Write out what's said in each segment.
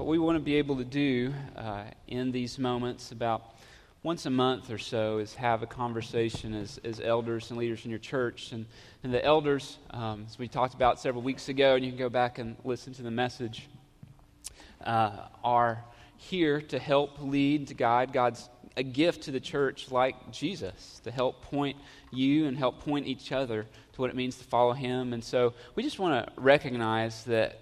what we want to be able to do uh, in these moments about once a month or so is have a conversation as, as elders and leaders in your church. And, and the elders, um, as we talked about several weeks ago, and you can go back and listen to the message, uh, are here to help lead, to guide God's a gift to the church like Jesus to help point you and help point each other to what it means to follow him. And so we just want to recognize that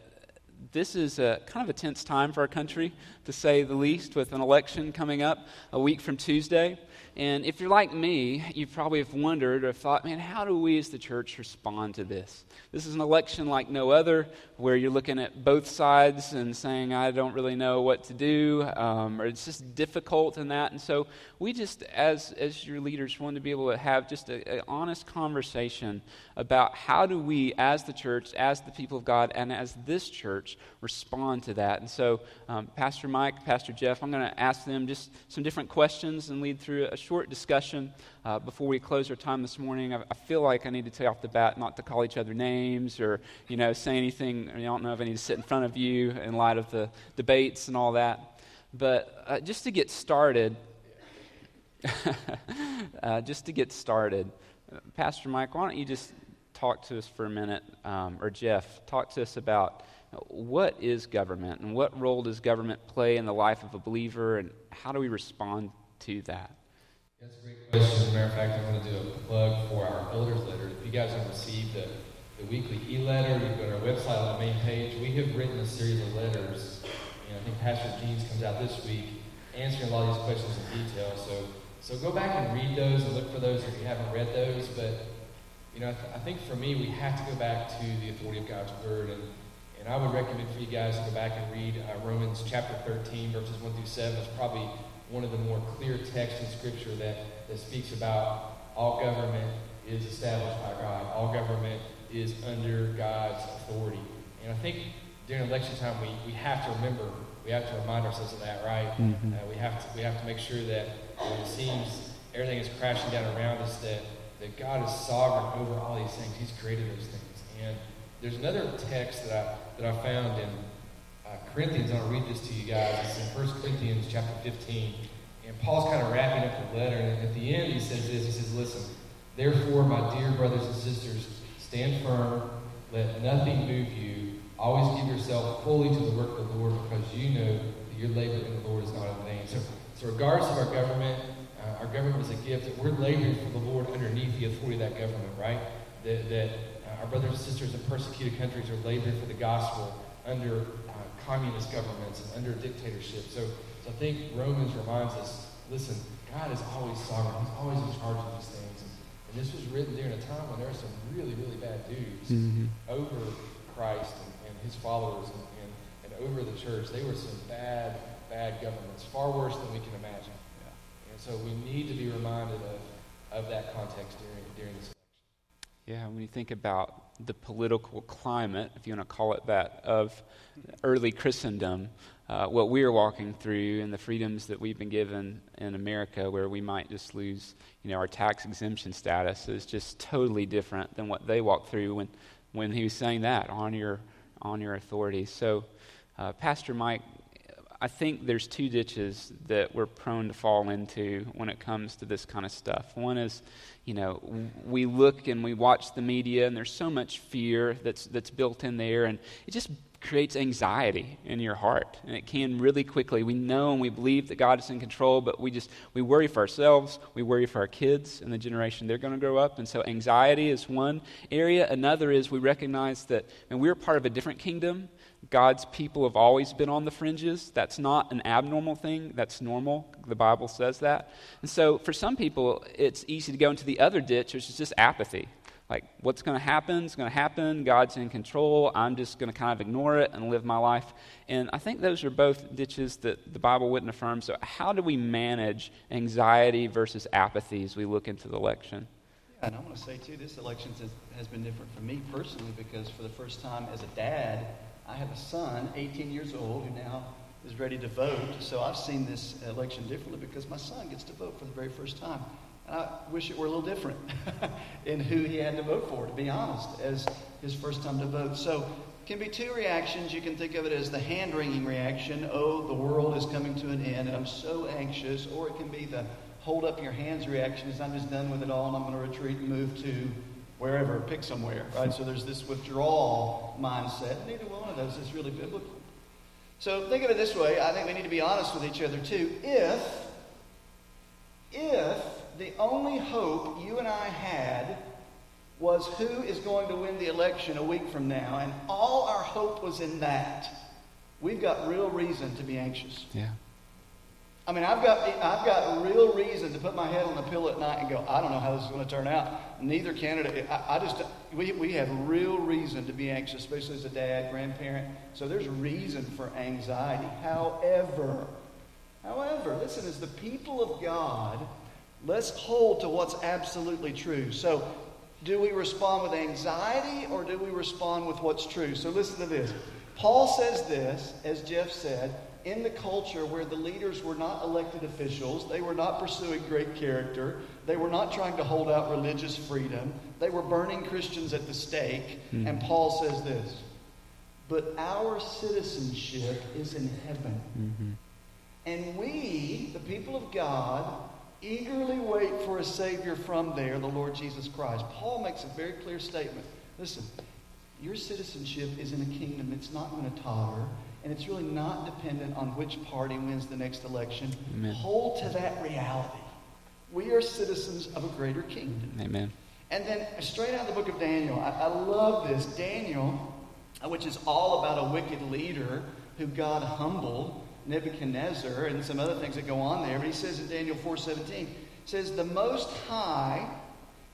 this is a kind of a tense time for our country, to say the least, with an election coming up a week from Tuesday. And if you're like me, you probably have wondered or thought, man, how do we as the church respond to this? This is an election like no other, where you're looking at both sides and saying, I don't really know what to do, um, or it's just difficult in that. And so we just, as, as your leaders, want to be able to have just an honest conversation about how do we, as the church, as the people of God, and as this church, respond to that. And so, um, Pastor Mike, Pastor Jeff, I'm going to ask them just some different questions and lead through a short discussion uh, before we close our time this morning. I, I, feel like I need to tell off the bat not to call each other names or, you know, say anything. I don't know if I need to sit in front of you in light of the debates and all that. But uh, just to get started, uh, just to get started, Pastor Mike, why don't you just talk to us for a minute, um, or Jeff, talk to us about what is government and what role does government play in the life of a believer and how do we respond to that? That's a great question. As a matter of fact, I'm going to do a plug for our builders letter. If you guys have received the, the weekly e-letter, you go to our website on the main page. We have written a series of letters, and I think Pastor Jeans comes out this week answering a lot of these questions in detail. So, so go back and read those and look for those if you haven't read those. But you know, I, th- I think for me, we have to go back to the authority of God's word, and and I would recommend for you guys to go back and read uh, Romans chapter 13, verses 1 through 7. It's probably one of the more clear texts in Scripture that, that speaks about all government is established by God. All government is under God's authority. And I think during election time, we, we have to remember, we have to remind ourselves of that, right? Mm-hmm. Uh, we, have to, we have to make sure that when it seems everything is crashing down around us, that, that God is sovereign over all these things. He's created those things. And there's another text that I, that I found in uh, Corinthians. I'll read this to you guys. It's in 1 Corinthians chapter 15. And Paul's kind of wrapping up the letter. And at the end, he says this. He says, Listen, therefore, my dear brothers and sisters, stand firm. Let nothing move you. Always give yourself fully to the work of the Lord because you know that your labor in the Lord is not in vain. So, so regardless of our government, uh, our government is a gift that we're laboring for the Lord underneath the authority of that government, right? That, that our brothers and sisters in persecuted countries are laboring for the gospel under communist governments and under dictatorship. So, so I think Romans reminds us listen, God is always sovereign, He's always in charge of these things. And, and this was written during a time when there were some really, really bad dudes mm-hmm. over Christ and, and his followers and, and, and, over the church. They were some bad, bad governments, far worse than we can imagine. Yeah. And so we need to be reminded of, of that context during, during this yeah, when you think about the political climate, if you want to call it that, of early Christendom, uh, what we are walking through and the freedoms that we've been given in America, where we might just lose, you know, our tax exemption status, is just totally different than what they walked through when, when he was saying that on your on your authority. So, uh, Pastor Mike, I think there's two ditches that we're prone to fall into when it comes to this kind of stuff. One is, you know, we look and we watch the media, and there's so much fear that's that's built in there, and it just creates anxiety in your heart. And it can really quickly. We know and we believe that god is in control but we just we worry for ourselves we worry for our kids and the generation they're going to grow up and so anxiety is one area. Another is we recognize that and we're part of a different kingdom God's people have always been on the fringes. That's not an abnormal thing, that's normal. The Bible says that. And so for some people, it's easy to go into the other ditch, which is just apathy. Like, what's going to happen is going to happen. God's in control. I'm just going to kind of ignore it and live my life. And I think those are both ditches that the Bible wouldn't affirm. So, how do we manage anxiety versus apathy as we look into the election? And I want to say, too, this election has been different for me personally because for the first time as a dad, I have a son, 18 years old, who now is ready to vote. So I've seen this election differently because my son gets to vote for the very first time. And I wish it were a little different in who he had to vote for, to be honest, as his first time to vote. So can be two reactions. You can think of it as the hand wringing reaction, oh, the world is coming to an end and I'm so anxious. Or it can be the hold up your hands reaction, is I'm just done with it all and I'm going to retreat and move to wherever, pick somewhere, right? So there's this withdrawal mindset. Neither one of those is really biblical. So think of it this way. I think we need to be honest with each other too. If, if the only hope you and I had was who is going to win the election a week from now, and all our hope was in that, we've got real reason to be anxious. Yeah. I mean, I've got, I've got real reason to put my head on the pillow at night and go, I don't know how this is going to turn out. Neither candidate, I, I just, we, we have real reason to be anxious, especially as a dad, grandparent. So there's reason for anxiety. However, however, listen, as the people of God, let's hold to what's absolutely true. So do we respond with anxiety or do we respond with what's true? So listen to this. Paul says this, as Jeff said, in the culture where the leaders were not elected officials, they were not pursuing great character, they were not trying to hold out religious freedom, they were burning Christians at the stake. Mm-hmm. And Paul says this But our citizenship is in heaven. Mm-hmm. And we, the people of God, eagerly wait for a Savior from there, the Lord Jesus Christ. Paul makes a very clear statement. Listen, your citizenship is in a kingdom that's not going to totter. And it's really not dependent on which party wins the next election. Amen. Hold to that reality. We are citizens of a greater kingdom. Amen. And then uh, straight out of the book of Daniel, I, I love this. Daniel, uh, which is all about a wicked leader who God humbled, Nebuchadnezzar, and some other things that go on there. But he says in Daniel 4.17, says, The Most High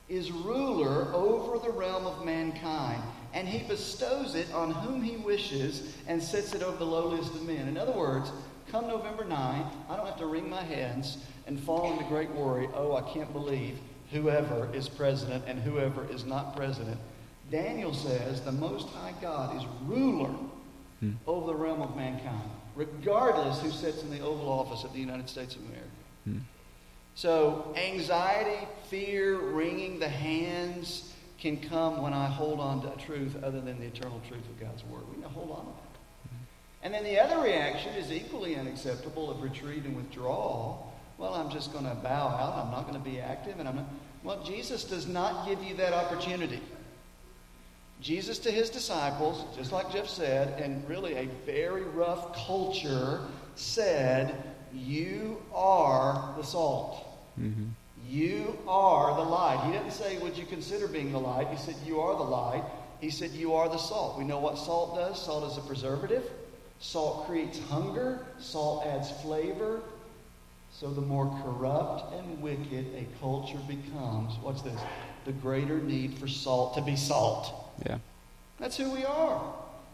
is ruler over the realm of mankind and he bestows it on whom he wishes and sets it over the lowliest of men. In other words, come November 9th, I don't have to wring my hands and fall into great worry. Oh, I can't believe whoever is president and whoever is not president. Daniel says the Most High God is ruler hmm. over the realm of mankind, regardless who sits in the Oval Office of the United States of America. Hmm. So, anxiety, fear, wringing the hands, can come when I hold on to a truth other than the eternal truth of God's Word. We need to hold on to that. And then the other reaction is equally unacceptable of retreat and withdrawal. Well, I'm just going to bow out. I'm not going to be active. And I'm not. Well, Jesus does not give you that opportunity. Jesus to his disciples, just like Jeff said, and really a very rough culture, said, You are the salt. Mm-hmm. You are the light. He didn't say, Would you consider being the light? He said, You are the light. He said, You are the salt. We know what salt does. Salt is a preservative. Salt creates hunger. Salt adds flavor. So the more corrupt and wicked a culture becomes, what's this? The greater need for salt to be salt. Yeah. That's who we are.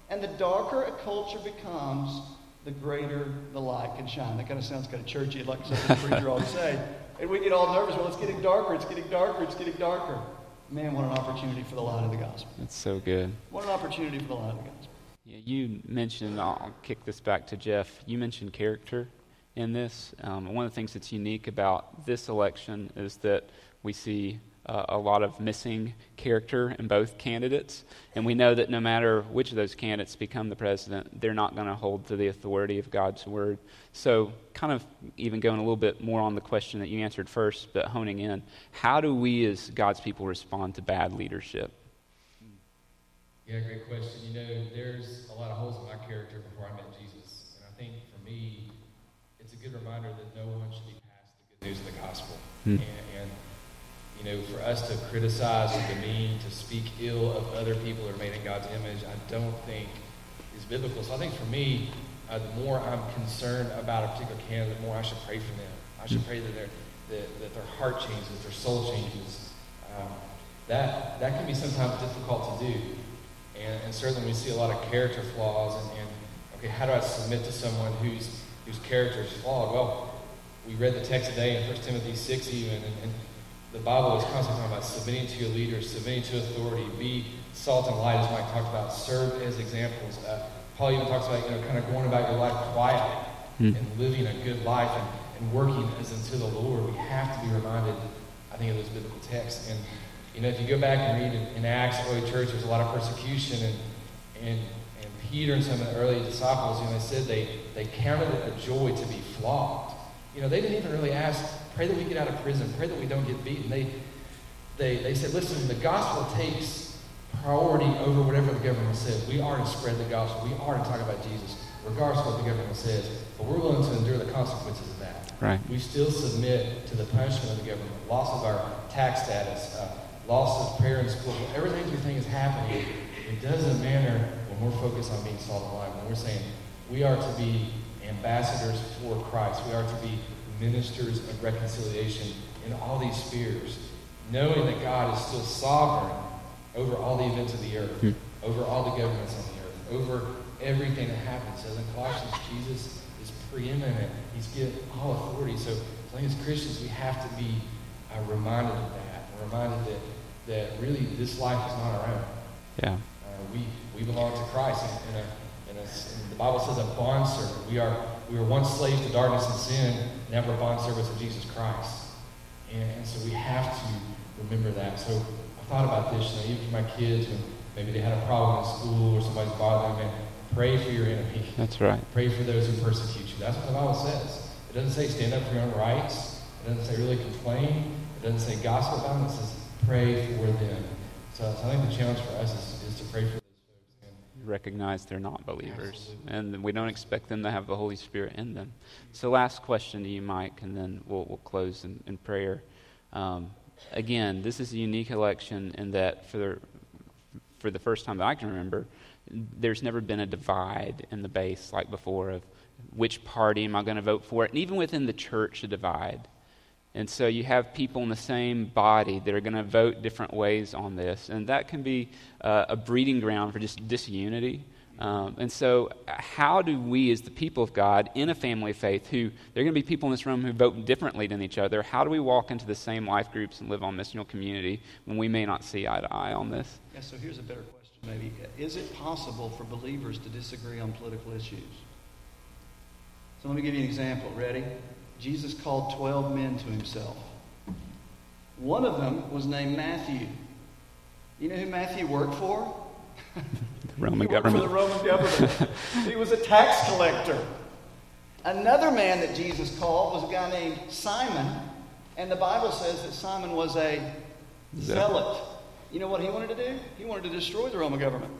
And the darker a culture becomes, the greater the light can shine. That kind of sounds kind of churchy, like something the preacher always say. And we get all nervous. Well, it's getting darker. It's getting darker. It's getting darker. Man, what an opportunity for the light of the gospel. That's so good. What an opportunity for the light of the gospel. Yeah, you mentioned, I'll kick this back to Jeff. You mentioned character in this. Um, one of the things that's unique about this election is that we see uh, a lot of missing character in both candidates. And we know that no matter which of those candidates become the president, they're not going to hold to the authority of God's word. So, kind of even going a little bit more on the question that you answered first, but honing in, how do we as God's people respond to bad leadership? Yeah, great question. You know, there's a lot of holes in my character before I met Jesus. And I think for me, it's a good reminder that no one should be past the good news of the gospel. Hmm. And, and you know, for us to criticize or demean, to speak ill of other people who are made in God's image, I don't think is biblical. So I think for me, uh, the more I'm concerned about a particular candidate, the more I should pray for them. I should pray that, that, that their heart changes, their soul changes. Um, that, that can be sometimes difficult to do. And, and, certainly we see a lot of character flaws. And, and, okay, how do I submit to someone whose, whose character is flawed? Well, we read the text today in 1 Timothy 6 even, and, and the Bible is constantly talking about submitting to your leaders, submitting to authority, be salt and light, as Mike talked about, serve as examples. Uh, Paul even talks about, you know, kind of going about your life quietly mm. and living a good life and, and working as unto the Lord. We have to be reminded, I think, of those biblical texts. And, you know, if you go back and read in, in Acts, early church, there's a lot of persecution and, and, Peter and some of the early disciples, you know, they said they, they counted it a joy to be flogged. You know, they didn't even really ask, pray that we get out of prison, pray that we don't get beaten. They, they, they said, listen, the gospel takes priority over whatever the government says. We are to spread the gospel. We are to talk about Jesus, regardless of what the government says. But we're willing to endure the consequences of that. Right. We still submit to the punishment of the government, loss of our tax status, uh, loss of prayer in school, everything we think is happening. It doesn't matter when we're focused on being salt and light. When we're saying we are to be ambassadors for Christ, we are to be ministers of reconciliation in all these spheres, knowing that God is still sovereign over all the events of the earth, hmm. over all the governments on the earth, over everything that happens. As in Colossians, Jesus is preeminent. He's given all authority. So, as long as Christians, we have to be uh, reminded of that, reminded that, that really this life is not our own. Yeah. Uh, we, we belong to Christ. In, in, a, in, a, the Bible says a bond servant. We are, we were once slaves to darkness and sin, now we're bond servants of Jesus Christ. And, and so we have to remember that. So I thought about this, you know, even for my kids, when maybe they had a problem in school or somebody's bothering them, pray for your enemy. That's right. Pray for those who persecute you. That's what the Bible says. It doesn't say stand up for your own rights. It doesn't say really complain. It doesn't say gossip about them. It says pray for them. So, so I think the challenge for us is, is to pray for. And recognize they're not believers. Absolutely. And we don't expect them to have the Holy Spirit in them. So last question to you, Mike, and then we'll, we'll close in, in prayer. Um, again, this is a unique election in that for the, for the first time that I can remember, there's never been a divide in the base like before of which party am I going to vote for, and even within the church, a divide. And so you have people in the same body that are going to vote different ways on this. And that can be uh, a breeding ground for just disunity. Um, and so, how do we, as the people of God in a family of faith, who there are going to be people in this room who vote differently than each other, how do we walk into the same life groups and live on missional community when we may not see eye to eye on this? Yeah, so here's a better question, maybe. Is it possible for believers to disagree on political issues? So, let me give you an example. Ready? Jesus called 12 men to himself. One of them was named Matthew. You know who Matthew worked for? the Roman government. For the Roman government. he was a tax collector. Another man that Jesus called was a guy named Simon, and the Bible says that Simon was a zealot. You know what he wanted to do? He wanted to destroy the Roman government.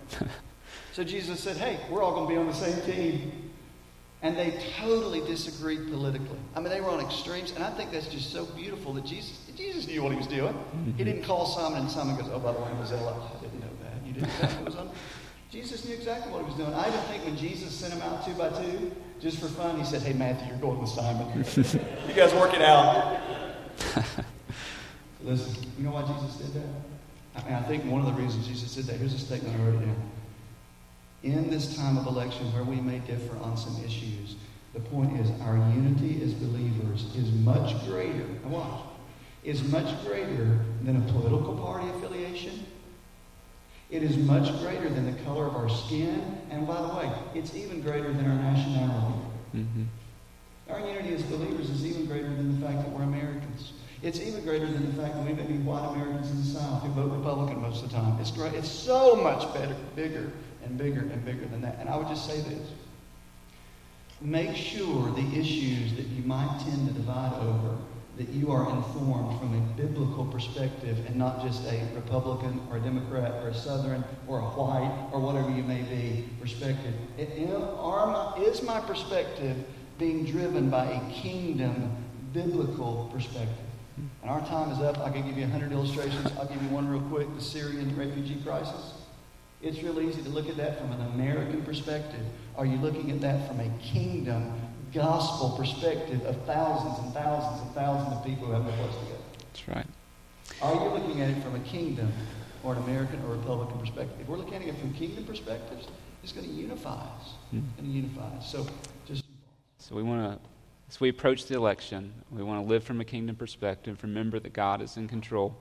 so Jesus said, Hey, we're all going to be on the same team. And they totally disagreed politically. I mean, they were on extremes, and I think that's just so beautiful that Jesus, Jesus knew what he was doing. Mm-hmm. He didn't call Simon, and Simon goes, "Oh, by the way, zealot. I didn't know that. You didn't know was on." Jesus knew exactly what he was doing. I even think when Jesus sent him out two by two, just for fun, he said, "Hey, Matthew, you're going with Simon. you guys work it out." Listen, you know why Jesus did that? I mean, I think one of the reasons Jesus did that. Here's a statement I wrote down in this time of election where we may differ on some issues, the point is our unity as believers is much greater. Watch. Is much greater than a political party affiliation. It is much greater than the color of our skin. And by the way, it's even greater than our nationality. Mm-hmm. Our unity as believers is even greater than the fact that we're Americans. It's even greater than the fact that we may be white Americans in the South who vote Republican most of the time. It's great. It's so much better, bigger and bigger and bigger than that. And I would just say this. Make sure the issues that you might tend to divide over, that you are informed from a biblical perspective and not just a Republican or a Democrat or a Southern or a white or whatever you may be perspective. Is my perspective being driven by a kingdom biblical perspective? And our time is up. I can give you 100 illustrations. I'll give you one real quick the Syrian refugee crisis. It's real easy to look at that from an American perspective. Are you looking at that from a kingdom, gospel perspective of thousands and thousands and thousands of people who have no place to go? That's right. Are you looking at it from a kingdom or an American or Republican perspective? If we're looking at it from kingdom perspectives, it's going to unify us. Mm. It's going to unify us. So just so we want to as we approach the election, we want to live from a kingdom perspective, remember that God is in control.